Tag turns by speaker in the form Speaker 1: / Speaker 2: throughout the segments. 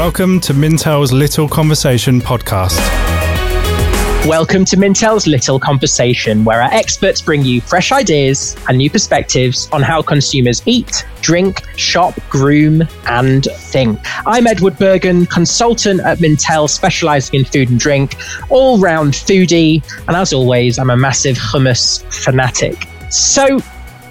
Speaker 1: Welcome to Mintel's Little Conversation podcast.
Speaker 2: Welcome to Mintel's Little Conversation, where our experts bring you fresh ideas and new perspectives on how consumers eat, drink, shop, groom, and think. I'm Edward Bergen, consultant at Mintel, specializing in food and drink, all round foodie, and as always, I'm a massive hummus fanatic. So,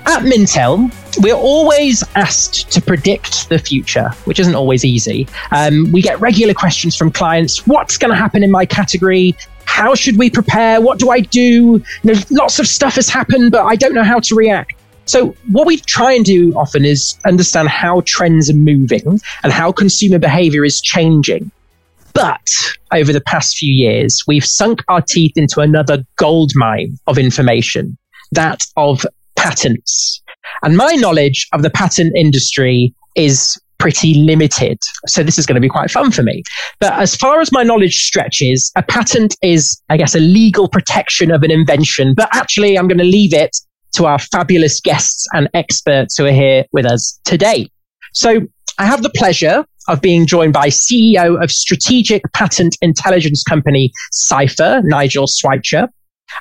Speaker 2: at Mintel, we're always asked to predict the future, which isn't always easy. Um, we get regular questions from clients What's going to happen in my category? How should we prepare? What do I do? Know, lots of stuff has happened, but I don't know how to react. So, what we try and do often is understand how trends are moving and how consumer behavior is changing. But over the past few years, we've sunk our teeth into another gold mine of information that of patents. And my knowledge of the patent industry is pretty limited. So this is going to be quite fun for me. But as far as my knowledge stretches, a patent is, I guess, a legal protection of an invention. But actually, I'm going to leave it to our fabulous guests and experts who are here with us today. So I have the pleasure of being joined by CEO of strategic patent intelligence company Cipher, Nigel Swycher,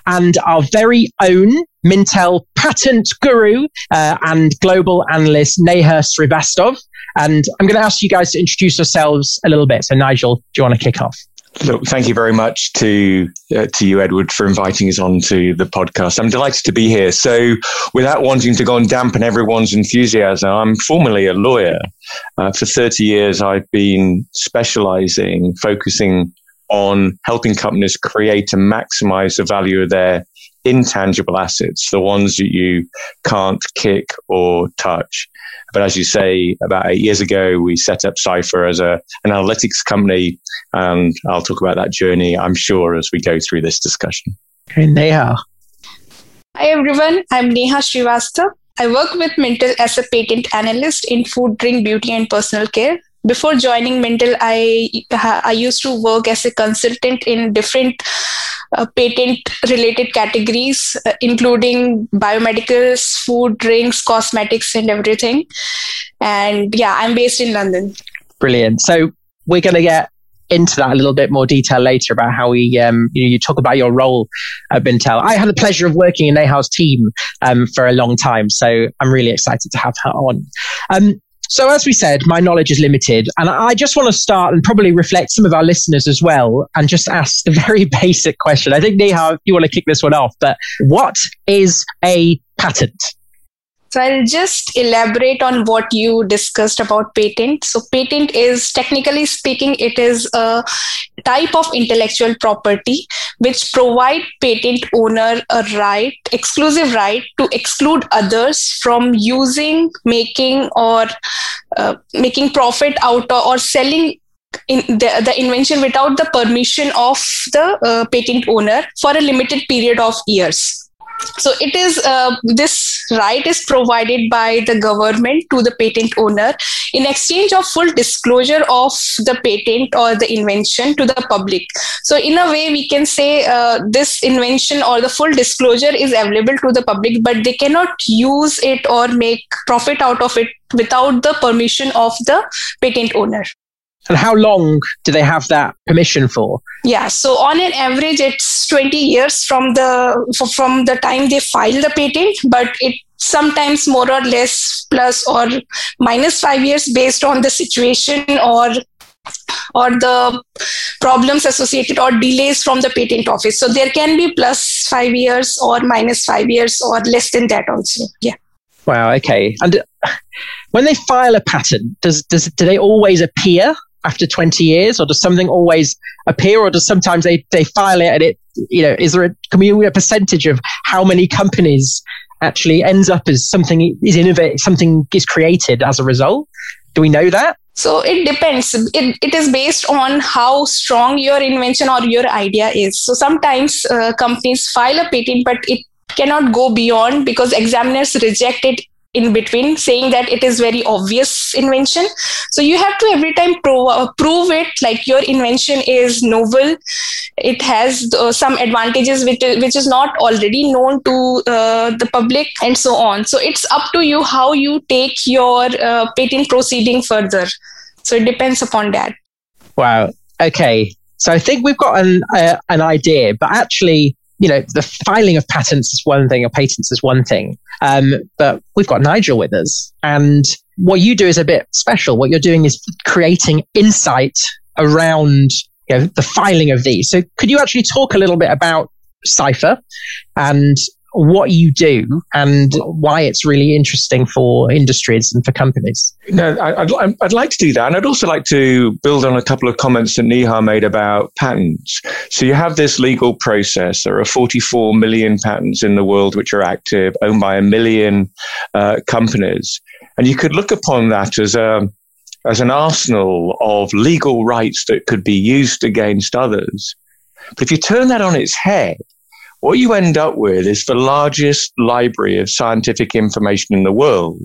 Speaker 2: and our very own Mintel patent guru uh, and global analyst Neha Srivastava. And I'm going to ask you guys to introduce yourselves a little bit. So, Nigel, do you want to kick off?
Speaker 3: Look, thank you very much to uh, to you, Edward, for inviting us on to the podcast. I'm delighted to be here. So, without wanting to go and dampen everyone's enthusiasm, I'm formerly a lawyer. Uh, for 30 years, I've been specializing, focusing on helping companies create and maximize the value of their intangible assets, the ones that you can't kick or touch. But as you say, about eight years ago, we set up Cipher as a, an analytics company. And I'll talk about that journey, I'm sure, as we go through this discussion.
Speaker 2: Okay, Neha.
Speaker 4: Hi, everyone. I'm Neha Srivastava. I work with Mintel as a patent analyst in food, drink, beauty, and personal care before joining Mintel, I I used to work as a consultant in different uh, patent related categories, uh, including biomedicals, food, drinks, cosmetics, and everything. And yeah, I'm based in London.
Speaker 2: Brilliant. So we're going to get into that a little bit more detail later about how we, um, you know, you talk about your role at Mintel. I had the pleasure of working in Neha's team um, for a long time, so I'm really excited to have her on. Um, so, as we said, my knowledge is limited. And I just want to start and probably reflect some of our listeners as well and just ask the very basic question. I think, Neha, you want to kick this one off, but what is a patent?
Speaker 4: So I'll just elaborate on what you discussed about patent. So patent is technically speaking, it is a type of intellectual property which provide patent owner a right, exclusive right to exclude others from using, making or uh, making profit out of, or selling in the, the invention without the permission of the uh, patent owner for a limited period of years so it is uh, this right is provided by the government to the patent owner in exchange of full disclosure of the patent or the invention to the public. So in a way we can say uh, this invention or the full disclosure is available to the public but they cannot use it or make profit out of it without the permission of the patent owner
Speaker 2: and how long do they have that permission for?
Speaker 4: Yeah, so on an average, it's 20 years from the from the time they file the patent, but it sometimes more or less plus or minus five years based on the situation or or the problems associated or delays from the patent office. So there can be plus five years or minus five years or less than that also. Yeah.
Speaker 2: Wow. Okay. And when they file a patent, does does do they always appear after 20 years or does something always appear or does sometimes they, they file it and it you know is there a can we a percentage of how many companies actually ends up as something is innovated something is created as a result? Do we know that?
Speaker 4: So it depends. It, it is based on how strong your invention or your idea is. So sometimes uh, companies file a patent but it cannot go beyond because examiners reject it in between saying that it is very obvious invention so you have to every time pro- uh, prove it like your invention is novel it has uh, some advantages which, which is not already known to uh, the public and so on so it's up to you how you take your uh, patent proceeding further so it depends upon that
Speaker 2: Wow. Okay. So I think we've got an uh, an idea, but actually, you know, the filing of patents is one thing, or patents is one thing. Um, but we've got Nigel with us, and what you do is a bit special. What you're doing is creating insight around you know, the filing of these. So could you actually talk a little bit about Cipher and what you do and why it's really interesting for industries and for companies.
Speaker 3: No, I'd, I'd like to do that. And I'd also like to build on a couple of comments that Neha made about patents. So you have this legal process. There are 44 million patents in the world which are active, owned by a million uh, companies. And you could look upon that as a as an arsenal of legal rights that could be used against others. But if you turn that on its head, what you end up with is the largest library of scientific information in the world.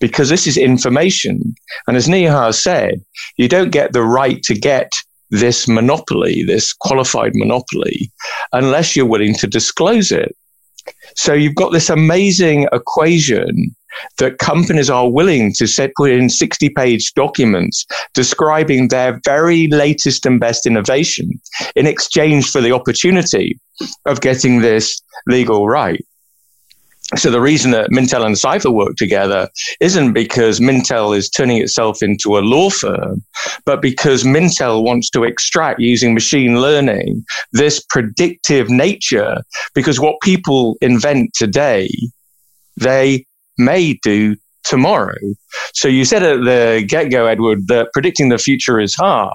Speaker 3: Because this is information. And as Neha said, you don't get the right to get this monopoly, this qualified monopoly, unless you're willing to disclose it. So you've got this amazing equation that companies are willing to set, put in 60 page documents describing their very latest and best innovation in exchange for the opportunity of getting this legal right. So the reason that Mintel and Cipher work together isn't because Mintel is turning itself into a law firm, but because Mintel wants to extract using machine learning this predictive nature. Because what people invent today, they may do tomorrow. So you said at the get go, Edward, that predicting the future is hard,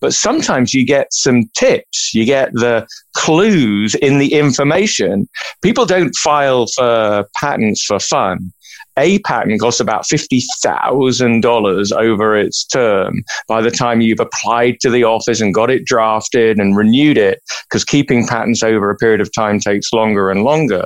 Speaker 3: but sometimes you get some tips, you get the clues in the information. People don't file for patents for fun. A patent costs about $50,000 over its term by the time you've applied to the office and got it drafted and renewed it, because keeping patents over a period of time takes longer and longer.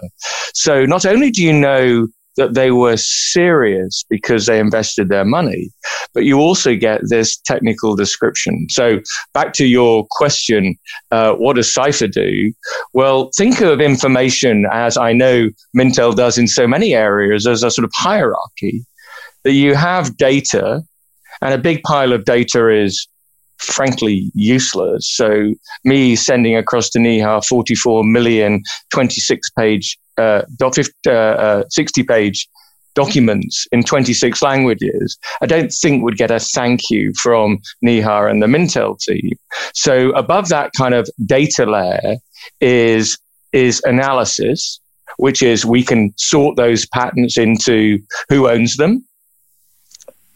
Speaker 3: So not only do you know that they were serious because they invested their money. But you also get this technical description. So back to your question, uh, what does Cipher do? Well, think of information as I know Mintel does in so many areas as a sort of hierarchy that you have data and a big pile of data is frankly useless. So me sending across to Neha 44 million 26 page uh, uh, uh, 60 page documents in 26 languages, I don't think would get a thank you from Neha and the Mintel team. So above that kind of data layer is, is analysis, which is we can sort those patents into who owns them,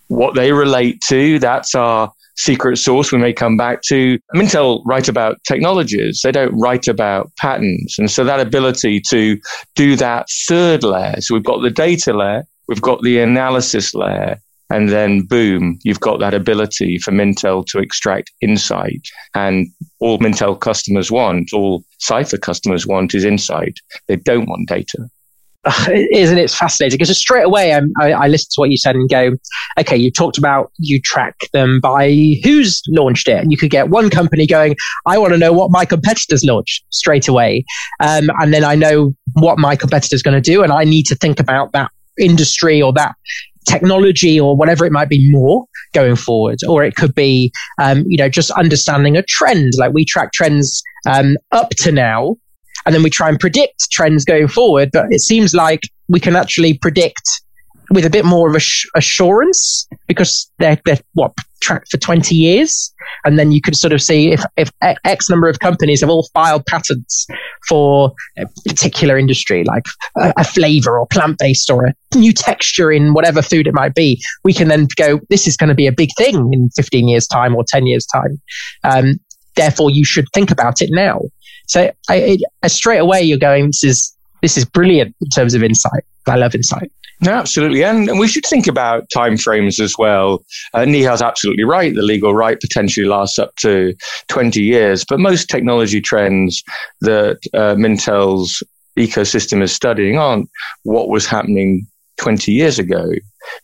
Speaker 3: what they relate to. That's our secret source we may come back to. Mintel write about technologies. They don't write about patents. And so that ability to do that third layer. So we've got the data layer, we've got the analysis layer, and then boom, you've got that ability for Mintel to extract insight. And all Mintel customers want, all Cipher customers want is insight. They don't want data
Speaker 2: isn't it fascinating? Because straight away I, I listen to what you said and go, okay, you talked about you track them by who's launched it. And you could get one company going, I want to know what my competitors launch straight away. Um, and then I know what my competitor's going to do. And I need to think about that industry or that technology or whatever it might be more going forward. Or it could be, um, you know, just understanding a trend. Like we track trends um, up to now and then we try and predict trends going forward. But it seems like we can actually predict with a bit more of assurance because they're, they're what tracked for 20 years. And then you can sort of see if, if X number of companies have all filed patents for a particular industry, like a, a flavor or plant based or a new texture in whatever food it might be. We can then go, this is going to be a big thing in 15 years time or 10 years time. Um, therefore you should think about it now. So I, straight away you're going, this is this is brilliant in terms of insight. I love insight.
Speaker 3: No, absolutely, and, and we should think about timeframes as well. Uh, Neha's absolutely right. The legal right potentially lasts up to 20 years, but most technology trends that uh, Mintel's ecosystem is studying aren't what was happening 20 years ago.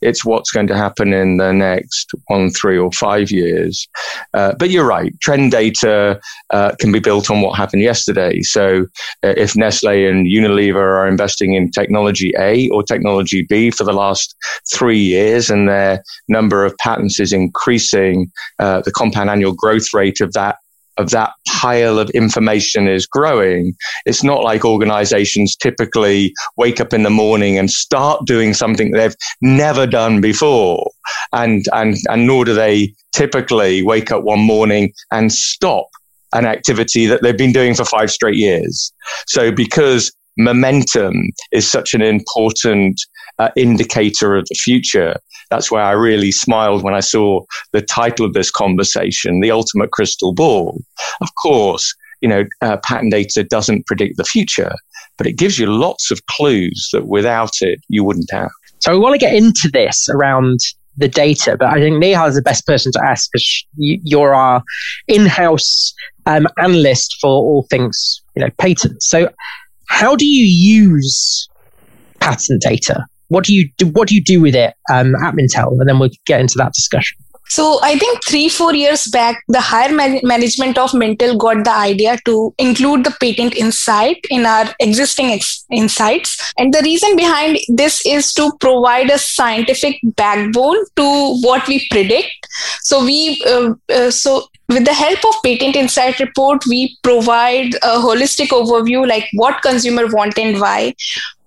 Speaker 3: It's what's going to happen in the next one, three, or five years. Uh, but you're right. Trend data uh, can be built on what happened yesterday. So uh, if Nestle and Unilever are investing in technology A or technology B for the last three years and their number of patents is increasing, uh, the compound annual growth rate of that of that pile of information is growing. It's not like organizations typically wake up in the morning and start doing something they've never done before. And, and, and nor do they typically wake up one morning and stop an activity that they've been doing for five straight years. So because momentum is such an important uh, indicator of the future. That's why I really smiled when I saw the title of this conversation, The Ultimate Crystal Ball. Of course, you know, uh, patent data doesn't predict the future, but it gives you lots of clues that without it, you wouldn't have.
Speaker 2: So we want to get into this around the data, but I think Neha is the best person to ask because you're our in-house um, analyst for all things, you know, patents. So how do you use patent data? What do you do? What do you do with it um, at Mintel? And then we'll get into that discussion.
Speaker 4: So I think three, four years back, the higher man- management of Mintel got the idea to include the patent insight in our existing ex- insights. And the reason behind this is to provide a scientific backbone to what we predict. So we, uh, uh, so with the help of patent insight report we provide a holistic overview like what consumer want and why.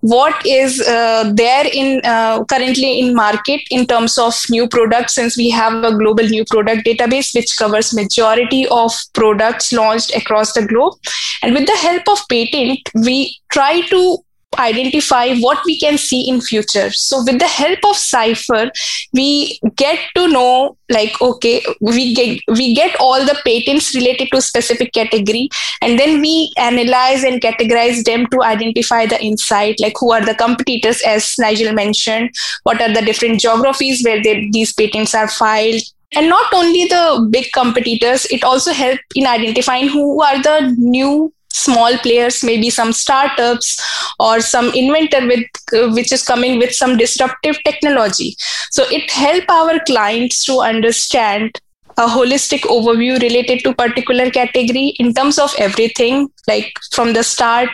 Speaker 4: What is uh, there in uh, currently in market in terms of new products since we have a global new product database which covers majority of products launched across the globe. And with the help of patent we try to identify what we can see in future. So with the help of Cipher we get to know like okay we get we get all the patents related to specific category and then we analyze and categorize them to identify the insight like who are the competitors as nigel mentioned what are the different geographies where they, these patents are filed. And not only the big competitors it also helps in identifying who are the new small players maybe some startups or some inventor with uh, which is coming with some disruptive technology. So it help our clients to understand a holistic overview related to particular category in terms of everything like from the start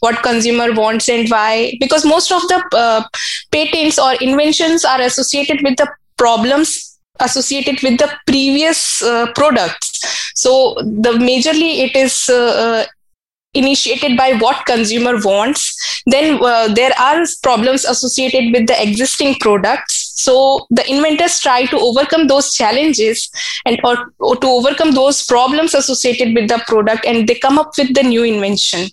Speaker 4: what consumer wants and why. Because most of the uh, patents or inventions are associated with the problems associated with the previous uh, products. So the majorly it is uh, uh initiated by what consumer wants then uh, there are problems associated with the existing products. So the inventors try to overcome those challenges and or, or to overcome those problems associated with the product and they come up with the new invention.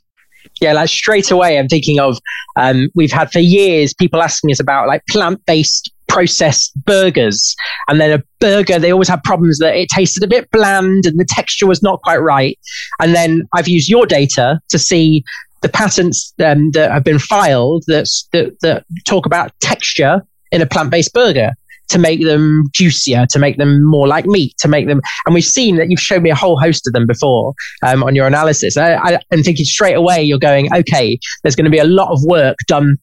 Speaker 2: Yeah, like straight away, I'm thinking of um, we've had for years people asking us about like plant based processed burgers. And then a burger, they always have problems that it tasted a bit bland and the texture was not quite right. And then I've used your data to see the patents um, that have been filed that, that, talk about texture in a plant based burger to make them juicier, to make them more like meat, to make them. And we've seen that you've shown me a whole host of them before um, on your analysis. I, I, am thinking straight away, you're going, okay, there's going to be a lot of work done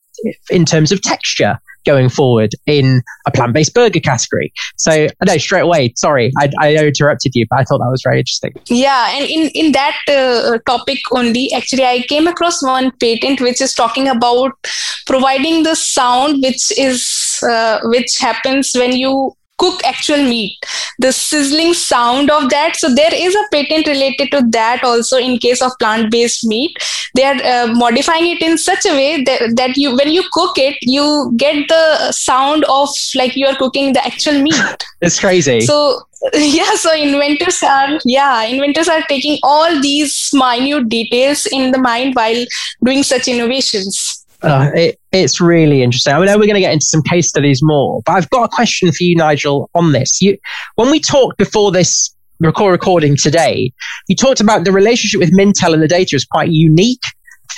Speaker 2: in terms of texture going forward in a plant-based burger category. So I know straight away. Sorry, I, I interrupted you, but I thought that was very interesting.
Speaker 4: Yeah, and in in that uh, topic only, actually, I came across one patent which is talking about providing the sound which is uh, which happens when you cook actual meat. The sizzling sound of that. So there is a patent related to that also in case of plant based meat. They are uh, modifying it in such a way that, that you when you cook it you get the sound of like you are cooking the actual meat.
Speaker 2: It's crazy.
Speaker 4: So yeah so inventors are yeah inventors are taking all these minute details in the mind while doing such innovations
Speaker 2: uh, it, it's really interesting. I know we're going to get into some case studies more, but I've got a question for you, Nigel, on this. You, when we talked before this record recording today, you talked about the relationship with Mintel and the data is quite unique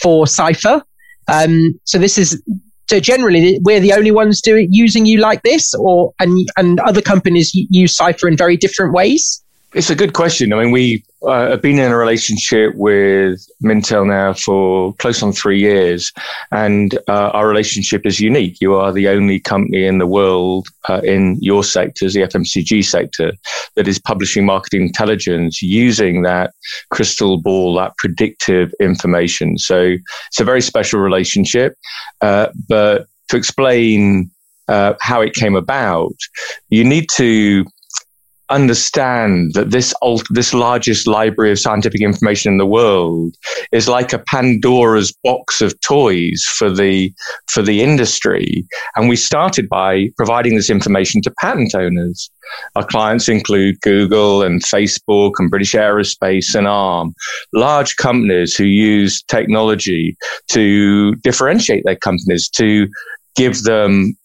Speaker 2: for Cipher. Um, so this is so generally we're the only ones doing using you like this, or and and other companies use Cipher in very different ways.
Speaker 3: It's a good question. I mean, we uh, have been in a relationship with Mintel now for close on three years, and uh, our relationship is unique. You are the only company in the world uh, in your sectors, the FMCG sector, that is publishing marketing intelligence using that crystal ball, that predictive information. So it's a very special relationship. Uh, but to explain uh, how it came about, you need to understand that this this largest library of scientific information in the world is like a Pandora's box of toys for the for the industry. And we started by providing this information to patent owners. Our clients include Google and Facebook and British Aerospace and ARM large companies who use technology to differentiate their companies to give them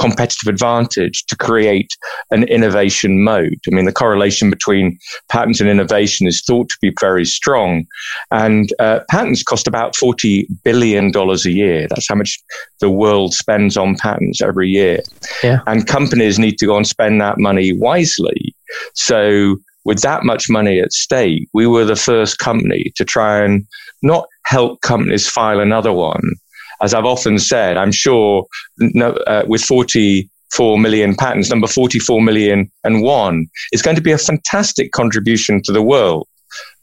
Speaker 3: competitive advantage to create an innovation mode. I mean, the correlation between patents and innovation is thought to be very strong. And uh, patents cost about $40 billion a year. That's how much the world spends on patents every year. Yeah. And companies need to go and spend that money wisely. So, with that much money at stake, we were the first company to try and not help companies file another one, as I've often said, I'm sure no, uh, with 44 million patents, number 44 million and one is going to be a fantastic contribution to the world.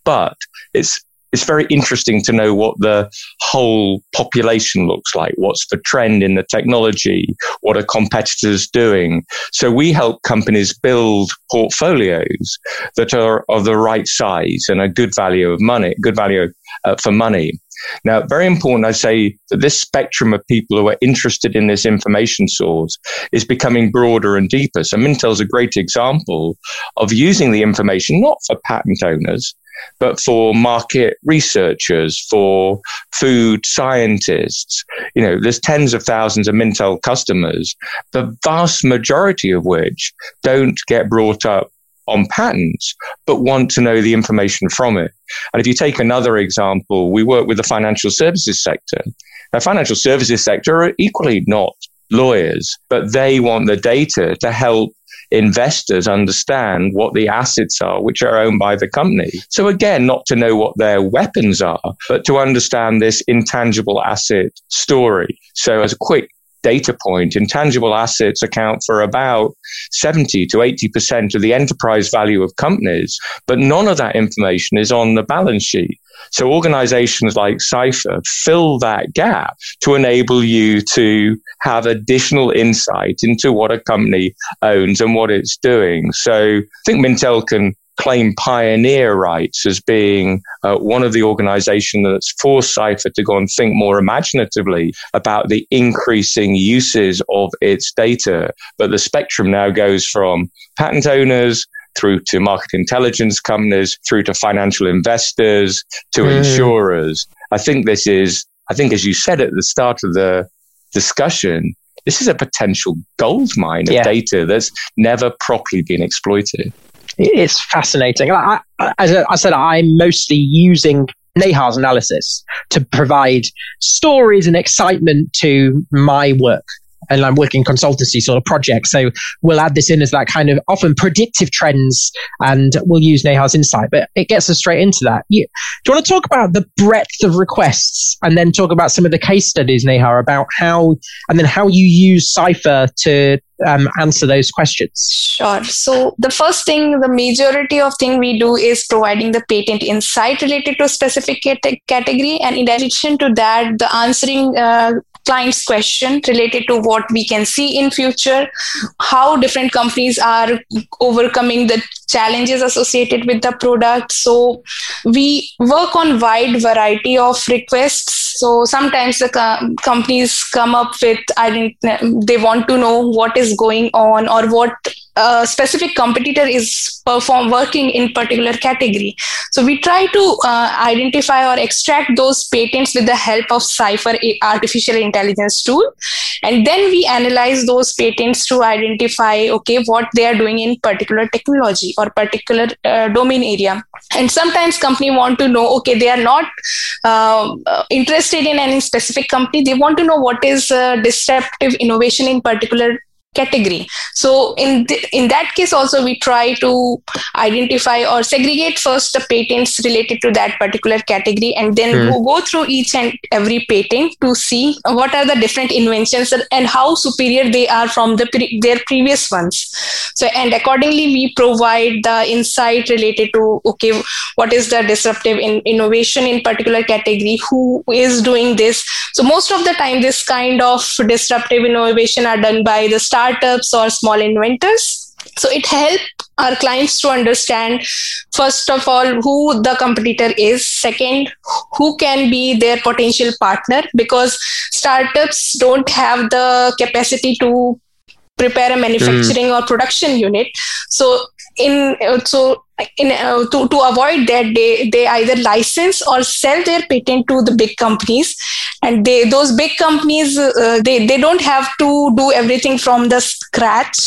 Speaker 3: But it's it's very interesting to know what the whole population looks like. What's the trend in the technology? What are competitors doing? So we help companies build portfolios that are of the right size and a good value of money, good value uh, for money. Now, very important, I say that this spectrum of people who are interested in this information source is becoming broader and deeper. So Mintel is a great example of using the information not for patent owners, but for market researchers, for food scientists. You know, there's tens of thousands of Mintel customers, the vast majority of which don't get brought up on patents, but want to know the information from it. And if you take another example, we work with the financial services sector. The financial services sector are equally not lawyers, but they want the data to help investors understand what the assets are which are owned by the company. So again, not to know what their weapons are, but to understand this intangible asset story. So as a quick data point, intangible assets account for about 70 to 80% of the enterprise value of companies, but none of that information is on the balance sheet. So organizations like Cipher fill that gap to enable you to have additional insight into what a company owns and what it's doing. So I think Mintel can claim pioneer rights as being uh, one of the organizations that's forced Cipher to go and think more imaginatively about the increasing uses of its data. But the spectrum now goes from patent owners through to market intelligence companies, through to financial investors, to mm. insurers. I think this is, I think, as you said at the start of the discussion, this is a potential gold mine of yeah. data that's never properly been exploited
Speaker 2: it's fascinating. I, as I said, I'm mostly using Neha's analysis to provide stories and excitement to my work. And I'm working consultancy sort of projects. So we'll add this in as that kind of often predictive trends and we'll use Neha's insight, but it gets us straight into that. You, do you want to talk about the breadth of requests and then talk about some of the case studies, Neha, about how, and then how you use Cipher to um, answer those questions?
Speaker 4: Sure. So the first thing, the majority of thing we do is providing the patent insight related to specific cat- category, and in addition to that, the answering uh, client's question related to what we can see in future, how different companies are overcoming the challenges associated with the product. So we work on wide variety of requests. So sometimes the co- companies come up with they want to know what is going on or what a specific competitor is perform working in particular category so we try to uh, identify or extract those patents with the help of Cipher artificial intelligence tool and then we analyze those patents to identify okay what they are doing in particular technology or particular uh, domain area. And sometimes company want to know okay they are not uh, interested in any specific company. They want to know what is uh, disruptive innovation in particular category so in th- in that case also we try to identify or segregate first the patents related to that particular category and then mm. go, go through each and every patent to see what are the different inventions and how superior they are from the pre- their previous ones so and accordingly we provide the insight related to okay what is the disruptive in innovation in particular category who is doing this so most of the time this kind of disruptive innovation are done by the startups or small inventors. So it helps our clients to understand, first of all, who the competitor is. Second, who can be their potential partner because startups don't have the capacity to prepare a manufacturing mm. or production unit. So in so in uh, to, to avoid that they they either license or sell their patent to the big companies. And they those big companies uh, they they don't have to do everything from the scratch.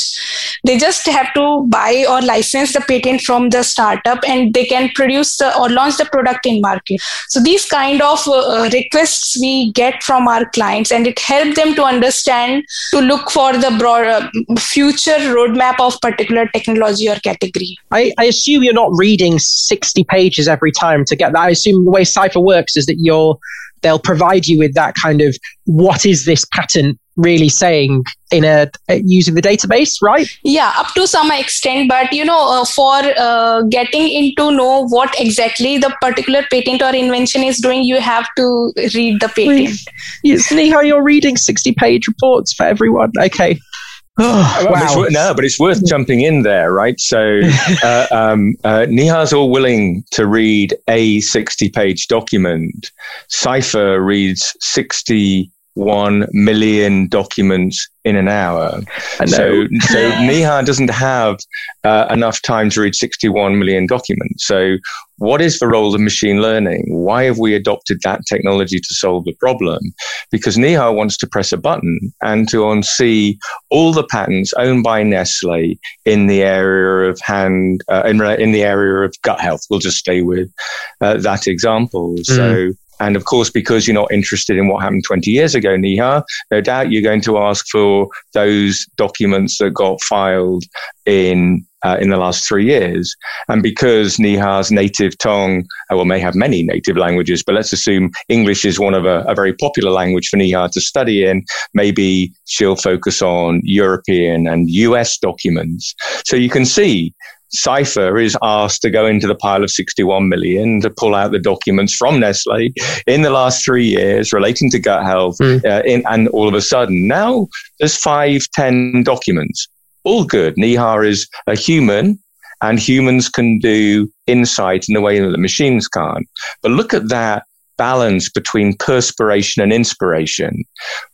Speaker 4: They just have to buy or license the patent from the startup and they can produce the, or launch the product in market. So these kind of uh, requests we get from our clients and it helps them to understand to look for the broader future roadmap of particular technology or category.
Speaker 2: I, I assume assume you're not reading 60 pages every time to get that. I assume the way Cipher works is that you're they'll provide you with that kind of what is this patent really saying in a uh, using the database right?
Speaker 4: Yeah up to some extent but you know uh, for uh, getting into know what exactly the particular patent or invention is doing you have to read the patent.
Speaker 2: Yes Neha you're reading 60 page reports for everyone? Okay
Speaker 3: Oh, wow. no, but it's worth jumping in there, right? So uh, um, uh, Neha's all willing to read a 60 page document. Cipher reads 61 million documents in an hour. So, so Neha doesn't have uh, enough time to read 61 million documents. So, what is the role of machine learning? Why have we adopted that technology to solve the problem? Because Neha wants to press a button and to see all the patents owned by Nestle in the area of hand, uh, in, in the area of gut health. We'll just stay with uh, that example. Mm. So and of course, because you're not interested in what happened 20 years ago, Neha, no doubt you're going to ask for those documents that got filed in uh, in the last three years. And because Neha's native tongue, uh, well, may have many native languages, but let's assume English is one of a, a very popular language for Neha to study in, maybe she'll focus on European and US documents. So you can see Cipher is asked to go into the pile of 61 million to pull out the documents from Nestle in the last three years relating to gut health. Mm. Uh, in, and all of a sudden, now there's five, 10 documents. All good. Neha is a human and humans can do insight in a way that the machines can't. But look at that balance between perspiration and inspiration.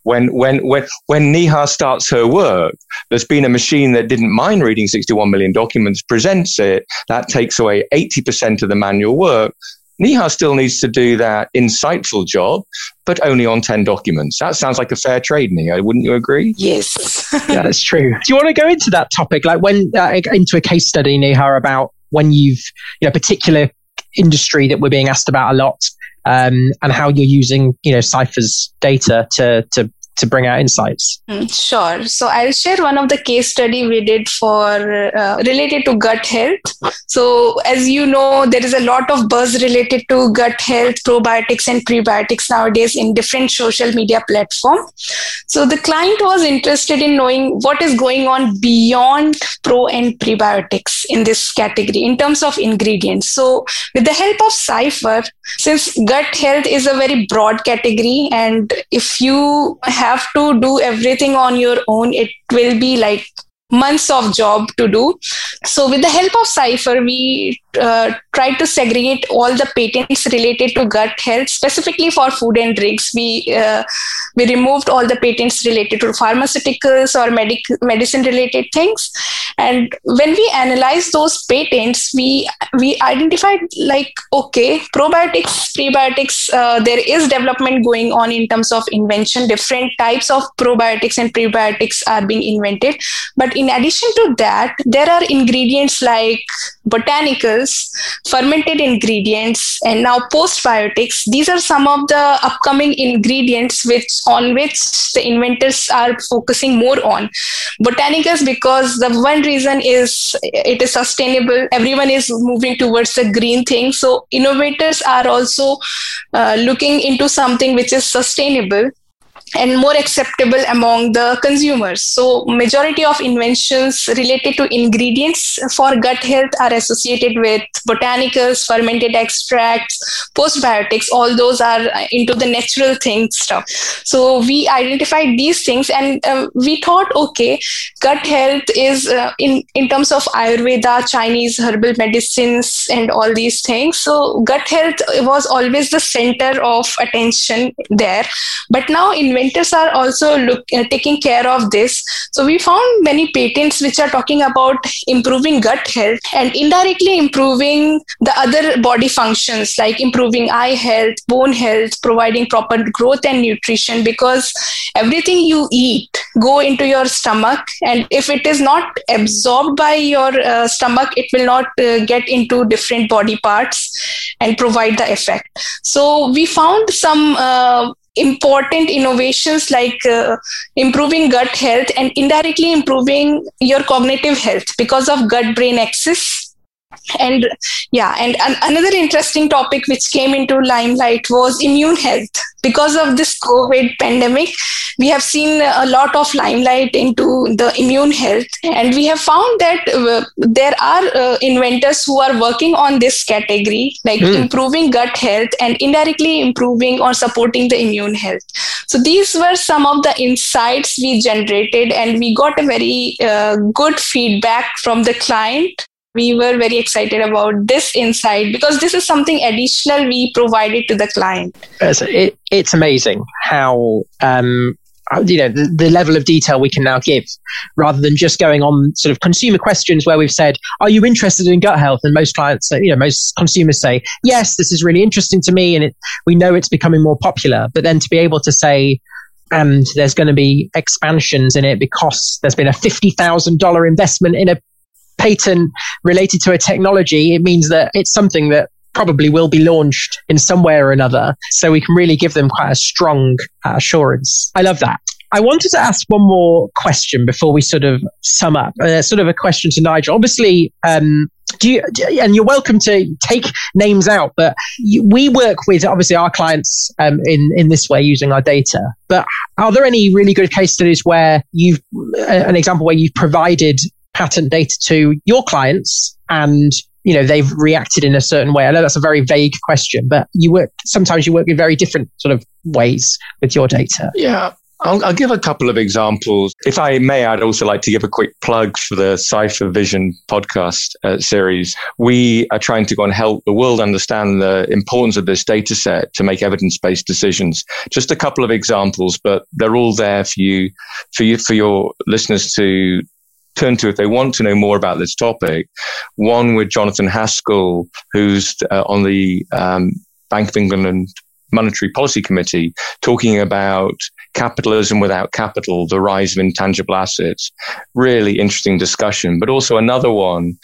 Speaker 3: When, when, when, when Neha starts her work, there's been a machine that didn't mind reading 61 million documents, presents it, that takes away 80% of the manual work. Neha still needs to do that insightful job, but only on 10 documents. That sounds like a fair trade, Neha. Wouldn't you agree?
Speaker 4: Yes.
Speaker 2: yeah, that's true. Do you want to go into that topic? Like when, uh, into a case study, Neha, about when you've, you know, particular industry that we're being asked about a lot um, and how you're using you know Cipher's data to to to bring out insights?
Speaker 4: Mm, sure. So I'll share one of the case study we did for uh, related to gut health. So as you know, there is a lot of buzz related to gut health, probiotics and prebiotics nowadays in different social media platform. So the client was interested in knowing what is going on beyond pro and prebiotics in this category in terms of ingredients. So with the help of Cipher, since gut health is a very broad category and if you have have to do everything on your own, it will be like months of job to do. So with the help of Cipher, we uh, tried to segregate all the patents related to gut health, specifically for food and drinks. We uh, we removed all the patents related to pharmaceuticals or medic medicine related things. And when we analyzed those patents, we we identified like okay, probiotics, prebiotics. Uh, there is development going on in terms of invention. Different types of probiotics and prebiotics are being invented. But in addition to that, there are ingredients like botanicals fermented ingredients, and now postbiotics. These are some of the upcoming ingredients which on which the inventors are focusing more on. Botanicals, because the one reason is it is sustainable. Everyone is moving towards the green thing. So innovators are also uh, looking into something which is sustainable and more acceptable among the consumers. So majority of inventions related to ingredients for gut health are associated with botanicals fermented extracts postbiotics. All those are into the natural things stuff. So we identified these things and uh, we thought okay gut health is uh, in in terms of ayurveda chinese herbal medicines and all these things. So gut health was always the center of attention there. But now in inventors are also look, uh, taking care of this. So we found many patents which are talking about improving gut health and indirectly improving the other body functions like improving eye health, bone health, providing proper growth and nutrition because everything you eat go into your stomach and if it is not absorbed by your uh, stomach it will not uh, get into different body parts and provide the effect so we found some uh, important innovations like uh, improving gut health and indirectly improving your cognitive health because of gut brain axis. And yeah and an- another interesting topic which came into limelight was immune health because of this covid pandemic we have seen a lot of limelight into the immune health. And we have found that uh, there are uh, inventors who are working on this category like mm. improving gut health and indirectly improving or supporting the immune health. So these were some of the insights we generated and we got a very uh, good feedback from the client we were very excited about this insight because this is something additional we provided to the client.
Speaker 2: It, it's amazing how um, you know the, the, level of detail we can now give rather than just going on sort of consumer questions where we've said are you interested in gut health and most clients say, you know most consumers say yes this is really interesting to me and it, we know it's becoming more popular but then to be able to say and there's going to be expansions in it because there's been a $50,000 investment in a patent related to a technology, it means that it's something that probably will be launched in some way or another. So we can really give them quite a strong uh, assurance. I love that. I wanted to ask one more question before we sort of sum up. Uh, sort of a question to Nigel. Obviously, um, do you, and you're welcome to take names out, but you, we work with obviously our clients um, in in this way using our data. But are there any really good case studies where you've uh, an example where you've provided patent data to your clients and you know they've reacted in a certain way i know that's a very vague question but you work sometimes you work in very different sort of ways with your data
Speaker 3: yeah I'll, I'll, give a couple of examples. If I may, I'd also like to give a quick plug for the Cipher Vision podcast uh, series. We are trying to go and help the world understand the importance of this data set to make evidence based decisions. Just a couple of examples, but they're all there for you, for you, for your listeners to turn to if they want to know more about this topic. One with Jonathan Haskel, who's uh, on the um, Bank of England Monetary Policy Committee, talking about capitalism without capital, the rise of intangible assets. Really interesting discussion, but also another one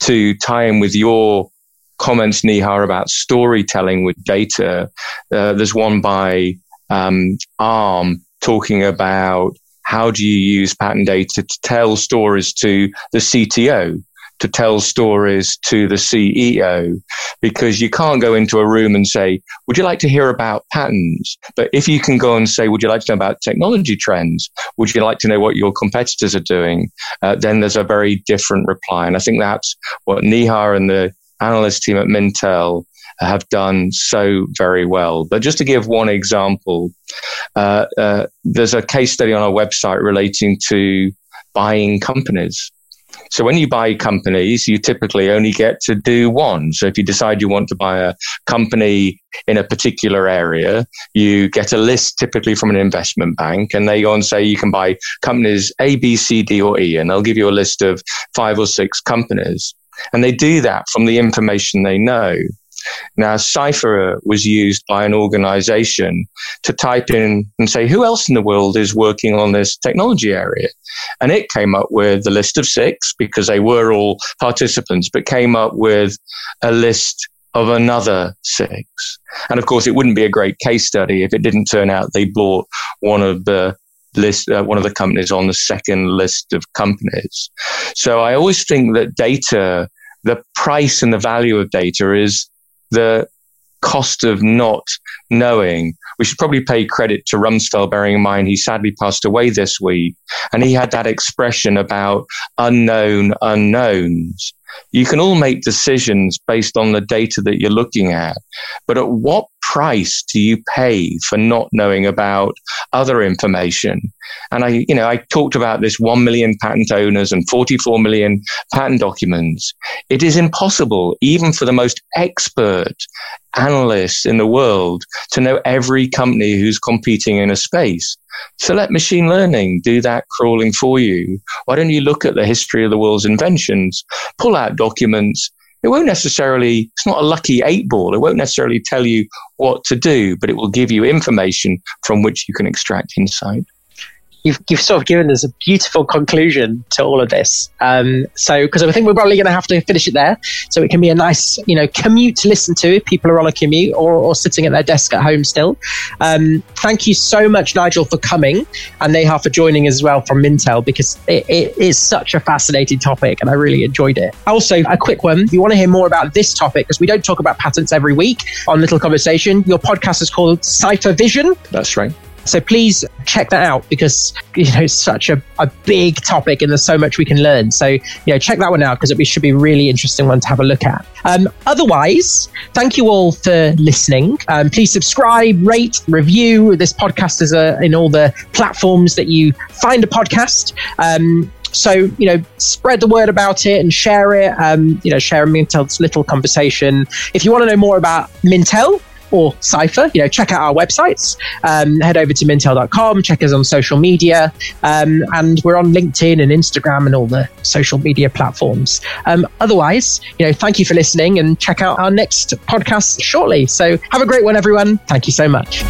Speaker 3: to tie in with your comments, Neha, about storytelling with data. Uh, there's one by um, ARM talking about how do you use patent data to tell stories to the CTO, to tell stories to the CEO? Because you can't go into a room and say, would you like to hear about patents? But if you can go and say, would you like to know about technology trends? Would you like to know what your competitors are doing? Uh, then there's a very different reply. And I think that's what Neha and the analyst team at Mintel have done so very well. But just to give one example, uh, uh, there's a case study on our website relating to buying companies. So when you buy companies, you typically only get to do one. So if you decide you want to buy a company in a particular area, you get a list typically from an investment bank and they go and say you can buy companies A, B, C, D, or E. And they'll give you a list of five or six companies. And they do that from the information they know. Now, Cipher was used by an organization to type in and say, who else in the world is working on this technology area? And it came up with the list of six because they were all participants, but came up with a list of another six. And of course, it wouldn't be a great case study if it didn't turn out they bought one of the list, uh, one of the companies on the second list of companies. So I always think that data, the price and the value of data is the cost of not knowing. We should probably pay credit to Rumsfeld, bearing in mind he sadly passed away this week. And he had that expression about unknown unknowns. You can all make decisions based on the data that you're looking at, but at what price do you pay for not knowing about other information? And I, you know, I talked about this 1 million patent owners and 44 million patent documents. It is impossible, even for the most expert analysts in the world, to know every company who's competing in a space. So let machine learning do that crawling for you. Why don't you look at the history of the world's inventions, pull out documents, it won't necessarily, it's not a lucky eight ball. It won't necessarily tell you what to do, but it will give you information from which you can extract insight
Speaker 2: you've, you've sort of given us a beautiful conclusion to all of this. Um, so, because I think we're probably going to have to finish it there. So it can be a nice, you know, commute to listen to if people are on a commute or, or sitting at their desk at home still. Um, thank you so much, Nigel, for coming and Neha for joining as well from Mintel because it, it is such a fascinating topic and I really enjoyed it. Also, a quick one if you want to hear more about this topic, because we don't talk about patents every week on Little Conversation, your podcast is called Cipher Vision.
Speaker 3: That's right.
Speaker 2: So please check that out because you know it's such a, a big topic and there's so much we can learn. So you know check that one out because it should be a really interesting one to have a look at. Um, otherwise, thank you all for listening. Um, please subscribe, rate, review this podcast is a, in all the platforms that you find a podcast. Um, so you know spread the word about it and share it um, you know share mintel's little conversation if you want to know more about mintel or Cipher, you know, check out our websites. Um, head over to mintel.com, check us on social media, um, and we're on LinkedIn and Instagram and all the social media platforms. Um, otherwise, you know, thank you for listening and check out our next podcast shortly. So have a great one, everyone. Thank you so much.